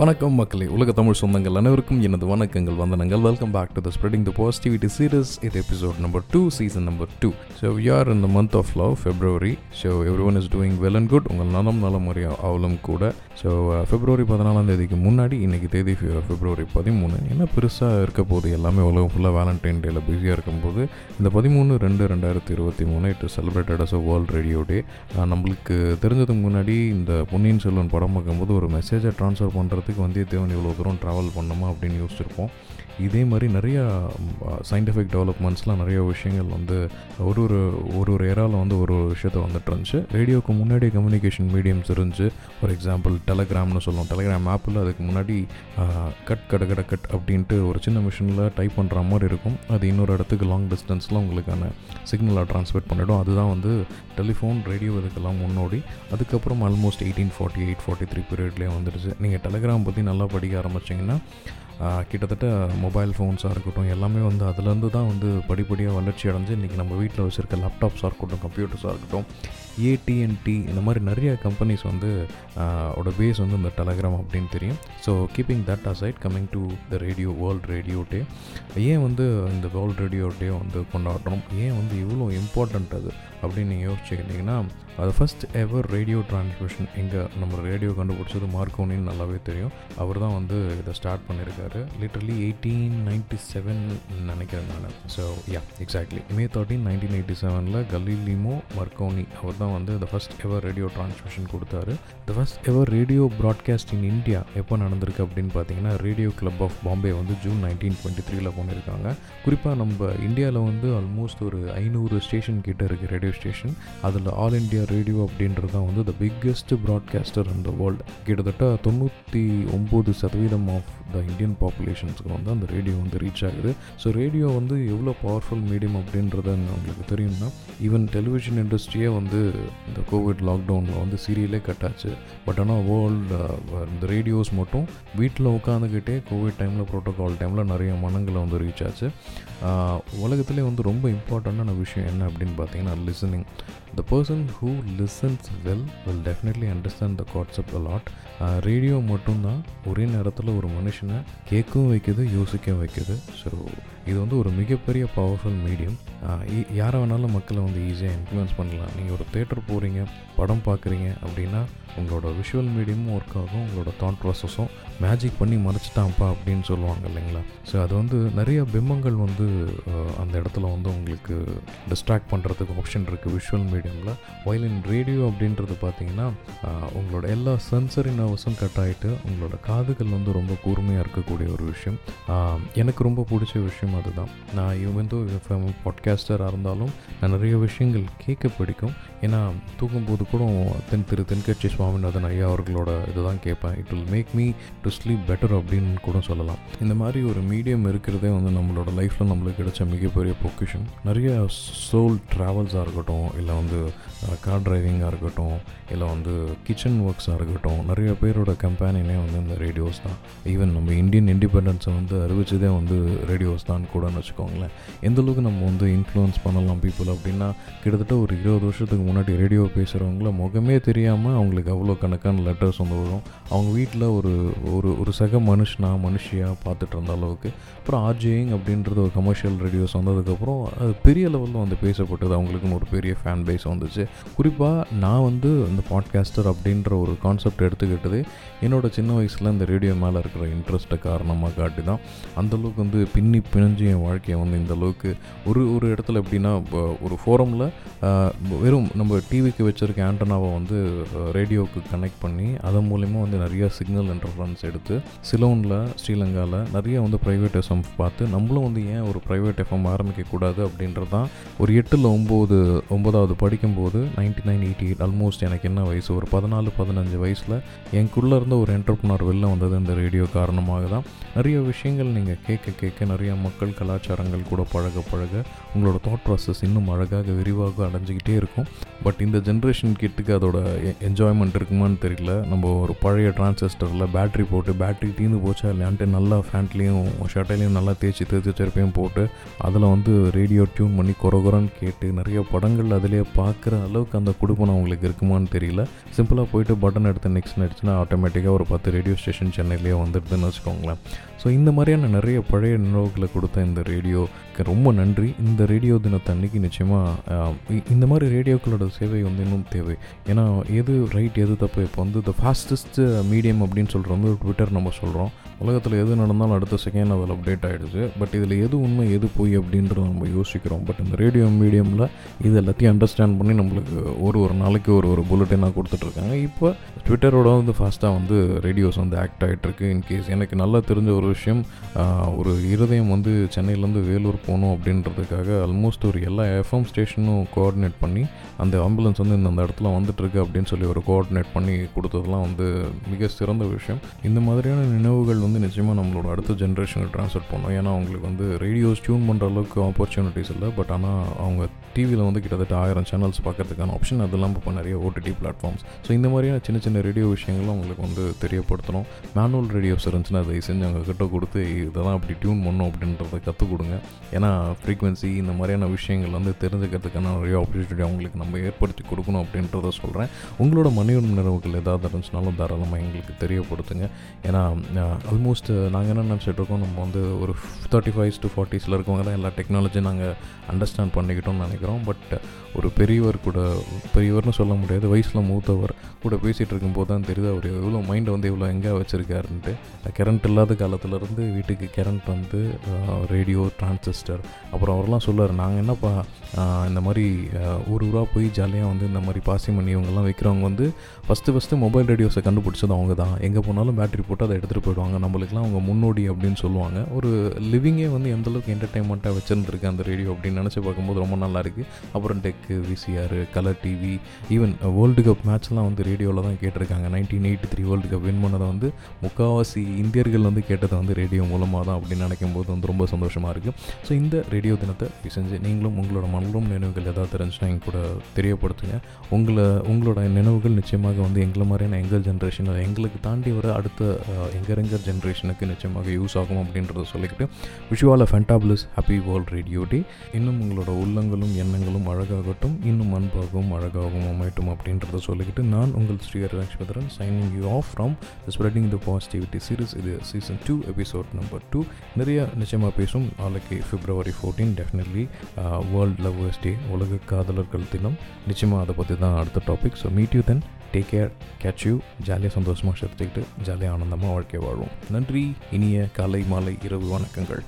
வணக்கம் மக்களே உலக தமிழ் சொந்தங்கள் அனைவருக்கும் எனது வணக்கங்கள் வந்தனங்கள். Welcome back to the spreading the positivity series இது episode number two season number two so யார் இந்த month of love February so everyone is doing well and good உங்கள் நலம் நலம் முறை அவளும் கூட. ஸோ ஃபெப்ரவரி uh, பதினாலாம் தேதிக்கு முன்னாடி இன்றைக்கி தேதி uh, ஃபெப்ரவரி பதிமூணு. என்ன பெருசாக இருக்க போது எல்லாமே உலகம் ஃபுல்லாக வேலண்டைன் டேல பிஸியாக இருக்கும்போது இந்த பதிமூணு ரெண்டு ரெண்டாயிரத்தி இருபத்தி மூணு it celebrated as a world radio day நம்மளுக்கு தெரிஞ்சதுக்கு முன்னாடி இந்த பொன்னியின் செல்வன் படம் பார்க்கும்போது ஒரு மெசேஜை ட்ரான்ஸ்ஃபர் பண்ணுறது பண்ணுறதுக்கு வந்தியத்தேவன் இவ்வளோ தூரம் ட்ராவல் பண்ணணுமா? அப்படின்னு யோசிச்சிருப்போம். இதே மாதிரி நிறையா சயின்டிஃபிக் டெவலப்மெண்ட்ஸ்லாம் நிறைய விஷயங்கள் வந்து ஒரு ஒரு ஒரு ஒரு ஏராவில் வந்து ஒரு ஒரு விஷயத்த வந்துட்டு இருந்துச்சு. ரேடியோவுக்கு முன்னாடி கம்யூனிகேஷன் மீடியம்ஸ் இருந்துச்சு. ஃபார் எக்ஸாம்பிள் டெலகிராம்னு சொல்லுவோம். டெலகிராம் ஆப்பில் அதுக்கு முன்னாடி கட் கட கட கட் அப்படின்ட்டு ஒரு சின்ன மிஷினில் டைப் பண்ணுற மாதிரி இருக்கும். அது இன்னொரு இடத்துக்கு லாங் டிஸ்டன்ஸில் உங்களுக்கான சிக்னலாக ட்ரான்ஸ்மிட் பண்ணிடும். அதுதான் வந்து டெலிஃபோன் ரேடியோ இதுக்கெல்லாம் முன்னோடி. அதுக்கப்புறம் almost eighteen forty eight forty three பீரியட்லேயே வந்துடுச்சு. நீங்கள் டெலகிராம் பற்றி நல்லா படிக்க ஆரம்பிச்சிங்கன்னா கிட்டத்தட்ட மொபைல் ஃபோன்ஸாக இருக்கட்டும் எல்லாமே வந்து அதுலேருந்து தான் வந்து படிப்படியாக வளர்ச்சி அடைஞ்சு இன்றைக்கி நம்ம வீட்டில் வச்சுருக்க லேப்டாப்ஸாக இருக்கட்டும் கம்ப்யூட்டர்ஸாக இருக்கட்டும் ஏடிஎன்டி இந்த மாதிரி நிறைய கம்பெனிஸ் வந்து ஓட பேஸ் வந்து இந்த டெலகிராம் அப்படின்னு தெரியும். So keeping that aside coming to the radio world radio day ஏன் வந்து இந்த வேர்ல்ட் ரேடியோ டே வந்து கொண்டாடுறோம் ஏன் வந்து இவ்வளோ இம்பார்ட்டண்ட் அது? அப்படின்னு நீங்கள் யோசிச்சுக்கிட்டிங்கன்னா அது ஃபஸ்ட் எவர் ரேடியோ டிரான்ஸ்மிஷன் எங்கே நம்ம ரேடியோ கண்டுபிடிச்சது மார்க்கோனின்னு நல்லாவே தெரியும். அவர் தான் வந்து இதை ஸ்டார்ட் பண்ணியிருக்காரு லிட்டரலி எயிட்டீன் நைன்டி செவன் நினைக்கிறேன் நான். So yeah exactly May thirteen nineteen eighty செவனில் கலீலிமோ மர்கோனி அவர் தான் வந்து the first ever radio transmission கொடுத்தாரு. The first ever radio broadcast in India எப்போ நடந்திருக்கு அப்படின்னு பார்த்தீங்கன்னா ரேடியோ கிளப் ஆஃப் பாம்பே வந்து ஜூன் நைன்டீன் டுவெண்ட்டி த்ரீல பண்ணியிருக்காங்க குறிப்பாக நம்ம இந்தியாவில் வந்து ஆல்மோஸ்ட் ஒரு ஐநூறு ஸ்டேஷன் கிட்ட இருக்குது ரேடியோ ஸ்டேஷன் அதில் ஆல் இண்டியா ரேடியோ அப்படின்றது தான் வந்து the biggest broadcaster in the world கிட்டத்தட்ட தொண்ணூற்றி ஒம்பது சதவீதம் ஆஃப் த இந்தியன் பாப்புலேஷன்ஸுக்கு வந்து அந்த ரேடியோ வந்து ரீச் ஆகுது. ஸோ ரேடியோ வந்து எவ்வளோ பவர்ஃபுல் மீடியம் அப்படின்றத உங்களுக்கு தெரியும்னா ஈவன் டெலிவிஷன் இண்டஸ்ட்ரியே வந்து இந்த கோவிட் லாக்டவுனில் வந்து சீரியலே கட்டாச்சு. பட் ஆனால் வேர்ல்டு இந்த ரேடியோஸ் மட்டும் வீட்டில் உட்காந்துக்கிட்டே கோவிட் டைமில் ப்ரோட்டோகால் டைமில் நிறைய மனங்களை வந்து ரீச் ஆச்சு. உலகத்துலேயே வந்து ரொம்ப இம்பார்ட்டண்ட்டான விஷயம் என்ன அப்படின்னு பார்த்தீங்கன்னா listening the person who listens well will definitely understand the concept a lot radio மட்டும்தான் ஒரே நேரத்தில் ஒரு மனுஷனை கேட்கவும் வைக்குது யோசிக்கவும் வைக்குது. ஸோ இது வந்து ஒரு மிகப்பெரிய பவர்ஃபுல் மீடியம் uh, யாரை வேணாலும் மக்களை வந்து ஈஸியாக இன்ஃப்ளூயன்ஸ் பண்ணலாம். நீங்கள் ஒரு தேட்டர் போகிறீங்க படம் பார்க்குறீங்க அப்படின்னா உங்களோட விஷுவல் மீடியமும் ஒர்க் ஆகும் உங்களோட தாட் ப்ராசஸும் மேஜிக் பண்ணி மறைச்சிட்டான்ப்பா அப்படின்னு சொல்லுவாங்க இல்லைங்களா? ஸோ அது வந்து நிறைய பிம்பங்கள் வந்து uh, அந்த இடத்துல வந்து உங்களுக்கு டிஸ்ட்ராக்ட் பண்ணுறதுக்கு ஆப்ஷன் இருக்குது விஷுவல் மீடியம் வைல் வயலின் ரேடியோ அப்படின்றது பார்த்தீங்கன்னா உங்களோட எல்லா சென்சரி நர்வஸும் கட் ஆகிட்டு உங்களோட காதுகள் வந்து ரொம்ப கூர்மையாக இருக்கக்கூடிய ஒரு விஷயம். எனக்கு ரொம்ப பிடிச்ச விஷயம் அதுதான். நான் இவன் தோ பாட்காஸ்டராக இருந்தாலும் நான் நிறைய விஷயங்கள் கேட்க பிடிக்கும். ஏன்னா தூங்கும்போது கூட தென் திரு தென்கட்சி சுவாமிநாதன் ஐயா அவர்களோட இதுதான் கேட்பேன். It will make me to sleep better அப்படின்னு கூட சொல்லலாம். இந்த மாதிரி ஒரு மீடியம் இருக்கிறதே வந்து நம்மளோட லைஃப்பில் நம்மளுக்கு கிடைச்ச மிகப்பெரிய பொக்கிஷன் நிறைய சோல் ட்ராவல்ஸாக இருக்கட்டும் இல்லை வந்து கார் டிரைவிங்காக இருக்கட்டும் இல்லை வந்து கிச்சன் ஒர்க்ஸாக இருக்கட்டும் நிறைய பேரோட கம்பெனினே வந்து இந்த ரேடியோஸ் தான். ஈவன் நம்ம இந்தியன் இண்டிபெண்டன்ஸை வந்து அறிவிச்சதே வந்து ரேடியோஸ் தான் கூடன்னு வச்சுக்கோங்களேன். எந்தளவுக்கு நம்ம வந்து இன்ஃப்ளூயன்ஸ் பண்ணலாம் பீப்புள் அப்படின்னா கிட்டத்தட்ட ஒரு இருபது வருஷத்துக்கு முன்னாடி ரேடியோ பேசுகிறவங்கள முகமே தெரியாமல் அவங்களுக்கு அவ்வளோ கணக்கான லெட்டர்ஸ் வந்து வரும். அவங்க வீட்டில் ஒரு ஒரு ஒரு சக மனுஷனா மனுஷியாக பார்த்துட்டு இருந்த அளவுக்கு. அப்புறம் ஆர்ஜேயிங் அப்படின்றது ஒரு கமர்ஷியல் ரேடியோஸ் வந்ததுக்கப்புறம் அது பெரிய லெவலில் வந்து பேசப்பட்டது. அவங்களுக்குன்னு ஒரு பெரிய ஃபேன் பேஸ் வந்துச்சு. குறிப்பாக நான் வந்து இந்த பாட்காஸ்டர் அப்படின்ற ஒரு கான்செப்ட் எடுத்துக்கிட்டது என்னோடய சின்ன வயசில் இந்த ரேடியோ மேலே இருக்கிற இன்ட்ரெஸ்ட்டை காரணமாக காட்டி தான் அந்தளவுக்கு வந்து பின்னி பிணைஞ்சு என் வாழ்க்கையை வந்து இந்த அளவுக்கு ஒரு ஒரு இடத்துல எப்படின்னா ஒரு ஃபோரமில் வெறும் நம்ம டிவிக்கு வச்சுருக்க ஆண்டனாவை வந்து ரேடியோவுக்கு கனெக்ட் பண்ணி அதன் மூலிமா வந்து நிறைய சிக்னல் இன்டர்ஃபரன்ஸ் எடுத்து சிலோனில் ஸ்ரீலங்காவில் நிறைய வந்து ப்ரைவேட் எஃப்எம் பார்த்து நம்மளும் வந்து ஏன் ஒரு ப்ரைவேட் எஃப்எம் ஆரம்பிக்கக்கூடாது அப்படின்றது தான் ஒரு எட்டில் ஒம்பது ஒம்பதாவது படிக்கும்போது ninety nine eighty eight almost எனக்கு என்ன வயசு? ஒரு பதினாலு பதினஞ்சு வயசில் எனக்குள்ளே இருந்த ஒரு என்டர்ப்ரனர் வெளில வந்தது இந்த ரேடியோ காரணமாக தான். நிறைய விஷயங்கள் நீங்கள் கேட்க கேட்க நிறைய மக்கள் கலாச்சாரங்கள் கூட பழக பழக உங்களோட தாட் ப்ராசஸ் இன்னும் அழகாக விரிவாக அடைஞ்சிக்கிட்டே இருக்கும். பட் இந்த ஜென்ரேஷன் கிட்டுக்கு அதோட என்ஜாய்மெண்ட் இருக்குமான்னு தெரியல. நம்ம ஒரு பழைய டிரான்சிஸ்டரில் பேட்ரி போட்டு பேட்ரி தீர்ந்து போச்சா இல்லையான்ட்டு நல்லா ஃபேண்ட்லேயும் ஷர்ட்லேயும் நல்லா தேய்ச்சி தேய்ச்சி செருப்பையும் போட்டு அதில் வந்து ரேடியோ டியூன் பண்ணி குறகுறன்னு கேட்டு நிறைய படங்கள் அதிலே பார்க்குற அளவுக்கு அந்த குடுப்பனம் அவங்களுக்கு இருக்குமான்னு தெரியல. சிம்பிளாக போயிட்டு பட்டன் எடுத்து நெக்ஸ்ட் நடிச்சுன்னா ஆட்டோமேட்டிக்காக ஒரு பத்து ரேடியோ ஸ்டேஷன் சென்னையிலேயே வந்துடுதுன்னு வச்சுக்கோங்களேன். ஸோ இந்த மாதிரியான நிறைய பழைய நினைவுகளை கொடுத்த இந்த ரேடியோக்கு ரொம்ப நன்றி. இந்த ரேடியோ தினத்தன்னைக்கு நிச்சயமாக இந்த மாதிரி ரேடியோக்களோட சேவை வந்து இன்னும் தேவை. ஏன்னா எது ரைட் எது தப்பு? இப்போ வந்து த ஃபாஸ்டஸ்ட் மீடியம் அப்படின்னு சொல்கிற வந்து ட்விட்டர் நம்ம சொல்கிறோம் உலகத்தில் எது நடந்தாலும் அடுத்த செகண்ட் அதில் அப்டேட் ஆகிடுது பட் இதில் எது உண்மை எது போய் அப்படின்றத நம்ம யோசிக்கிறோம். பட் இந்த ரேடியோ மீடியமில் இது எல்லாத்தையும் அண்டர்ஸ்டாண்ட் பண்ணி நம்மளுக்கு ஒரு ஒரு நாளைக்கு ஒரு ஒரு புல்லட்டினாக கொடுத்துட்ருக்காங்க இப்போ ட்விட்டரோட வந்து ஃபாஸ்ட்டாக வந்து ரேடியோஸ் வந்து ஆக்ட் ஆகிட்டுருக்கு இன்கேஸ் எனக்கு நல்லா தெரிஞ்ச ஒரு விஷயம் ஒரு இருதயம் வந்து சென்னையிலேருந்து வேலூர் போகணும் அப்படின்றதுக்காக ஆல்மோஸ்ட் ஒரு எல்லா எஃப்எம் ஸ்டேஷனும் கோஆர்டினேட் பண்ணி அந்த ஆம்புலன்ஸ் வந்து இந்த இடத்துல வந்துட்டுருக்கு அப்படின்னு சொல்லி ஒரு கோஆர்டினேட் பண்ணி கொடுத்ததுலாம் வந்து மிக சிறந்த விஷயம். இந்த மாதிரியான நினைவுகள் வந்து நிச்சயமாக நம்மளோட அடுத்த ஜென்ரேஷனுக்கு ட்ரான்ஸ்ஃபர் பண்ணோம். ஏன்னா அவங்களுக்கு வந்து ரேடியோஸ் டியூன் பண்ணுற அளவுக்கு ஆப்பர்ச்சுனிட்டிஸ் இல்லை. பட் ஆனால் அவங்க டிவியில் வந்து கிட்டத்தட்ட ஆயிரம் சேனல்ஸ் பார்க்கறதுக்கான ஆப்ஷன் அது இல்லாமல் இப்போ நிறைய ஓடிடி பிளாட்ஃபார்ம்ஸ் ஸோ இந்த மாதிரியான சின்ன சின்ன ரேடியோ விஷயங்களும் அவங்களுக்கு வந்து தெரியப்படுத்தணும். மேனுவல் ரேடியோஸ் இருந்துச்சுன்னா அதை செஞ்சு அவங்க கிட்ட கொடுத்து இதெல்லாம் அப்படி டியூன் பண்ணும் அப்படின்றத கற்றுக் கொடுங்க. ஏன்னா ஃப்ரீக்வன்சி இந்த மாதிரியான விஷயங்கள் வந்து தெரிஞ்சுக்கிறதுக்கான நிறைய ஆப்பர்ச்சுனிட்டி அவங்களுக்கு நம்ம ஏற்படுத்தி கொடுக்கணும் அப்படின்றத சொல்கிறேன் உங்களோட மனித நிறவுகள் ஏதாவது இருந்துச்சுனாலும் தாராளமாக எங்களுக்கு தெரியப்படுத்துங்க. ஏன்னா ஆல்மோஸ்ட் நாங்கள் என்ன நினச்சிட்டு இருக்கோம் நம்ம வந்து ஒரு தேர்ட்டி ஃபைவ்ஸ் டு ஃபார்ட்டிஸில் இருக்கவங்க தான் எல்லா டெக்னாலஜியும் நாங்கள் அண்டர்ஸ்டாண்ட் பண்ணிக்கிட்டோம்னு நினைக்கிறோம். பட் ஒரு பெரியவர் கூட பெரியவர்னு சொல்ல முடியாது வயசில் மூத்தவர் கூட பேசிகிட்டு இருக்கும்போது தான் தெரியுது அவர் எவ்வளோ மைண்டை வந்து எவ்வளோ எங்கே வச்சுருக்காருன்ட்டு. கரண்ட் இல்லாத காலத்துலேருந்து வீட்டுக்கு கரண்ட் வந்து ரேடியோ டிரான்சிஸ்டர் அப்புறம் அவர்லாம் சொல்லுவார் நாங்கள் என்னப்பா இந்த மாதிரி ஊர் ஊராக போய் ஜாலியாக வந்து இந்த மாதிரி பாசி பண்ணி இவங்கெல்லாம் வைக்கிறவங்க வந்து ஃபஸ்ட்டு ஃபஸ்ட்டு மொபைல் ரேடியோஸை கண்டுபிடிச்சது அவங்க தான் எங்கே போனாலும் பேட்டரி போட்டு அதை எடுத்துகிட்டு போயிடுவாங்க. நம்மளுக்குலாம் அவங்க முன்னோடி அப்படின்னு சொல்லுவாங்க. ஒரு லிவிங்கே வந்து எந்தளவுக்கு என்டர்டைன்மெண்ட்டாக வச்சுருந்துருக்கு அந்த ரேடியோ அப்படின்னு நினச்சி பார்க்கும்போது ரொம்ப நல்லா இருக்குது அப்புறம் deck VCR colour TV even world cup மேட்ச்லாம் வந்து ரேடியோவில் தான் கேட்டிருக்காங்க. Nineteen eighty three world cup win பண்ணதை வந்து முக்கால்வாசி இந்தியர்கள் வந்து கேட்டதை வந்து ரேடியோ மூலமாக தான் அப்படின்னு நினைக்கும் போது வந்து ரொம்ப சந்தோஷமாக இருக்குது ஸோ இந்த ரேடியோ தினத்தை செஞ்சு நீங்களும் உங்களோட மனலும் நினைவுகள் ஏதாவது தெரிஞ்சுன்னா எங்க கூட தெரியப்படுத்துங்க. உங்களை உங்களோட நினைவுகள் நிச்சயமாக வந்து எங்களை மாதிரியான எங்கள் ஜென்ரேஷன் எங்களுக்கு தாண்டி வர அடுத்த எங்கர் எங்கர் ஜென்ரேஷனுக்கு நிச்சயமாக யூஸ் ஆகும் அப்படின்றத சொல்லிக்கிட்டு விஷுவால fantabulous happy world radio day இன்னும் உங்களோட உள்ளங்களும் எண்ணங்களும் அழகாகட்டும் இன்னும் அன்பாகவும் அழகாகவும் அமையட்டும் அப்படின்றத சொல்லிக்கிட்டு நான் உங்கள் Srihar Lakshmatharan signing you off from spreading the positivity series இது season two episode number two நிறைய நிச்சயமாக பேசும் நாளைக்கு February fourteen definitely world lovers day உலக காதலர்கள் தினம். நிச்சயமாக அதை பற்றி தான் அடுத்த topic so meet you then take care catch you ஜாலியாக சந்தோஷமாக சேர்த்துக்கிட்டு ஜாலியாக ஆனந்தமாக வாழ்க்கை வாழ்வோம். நன்றி. இனிய காலை மாலை இரவு வணக்கங்கள்.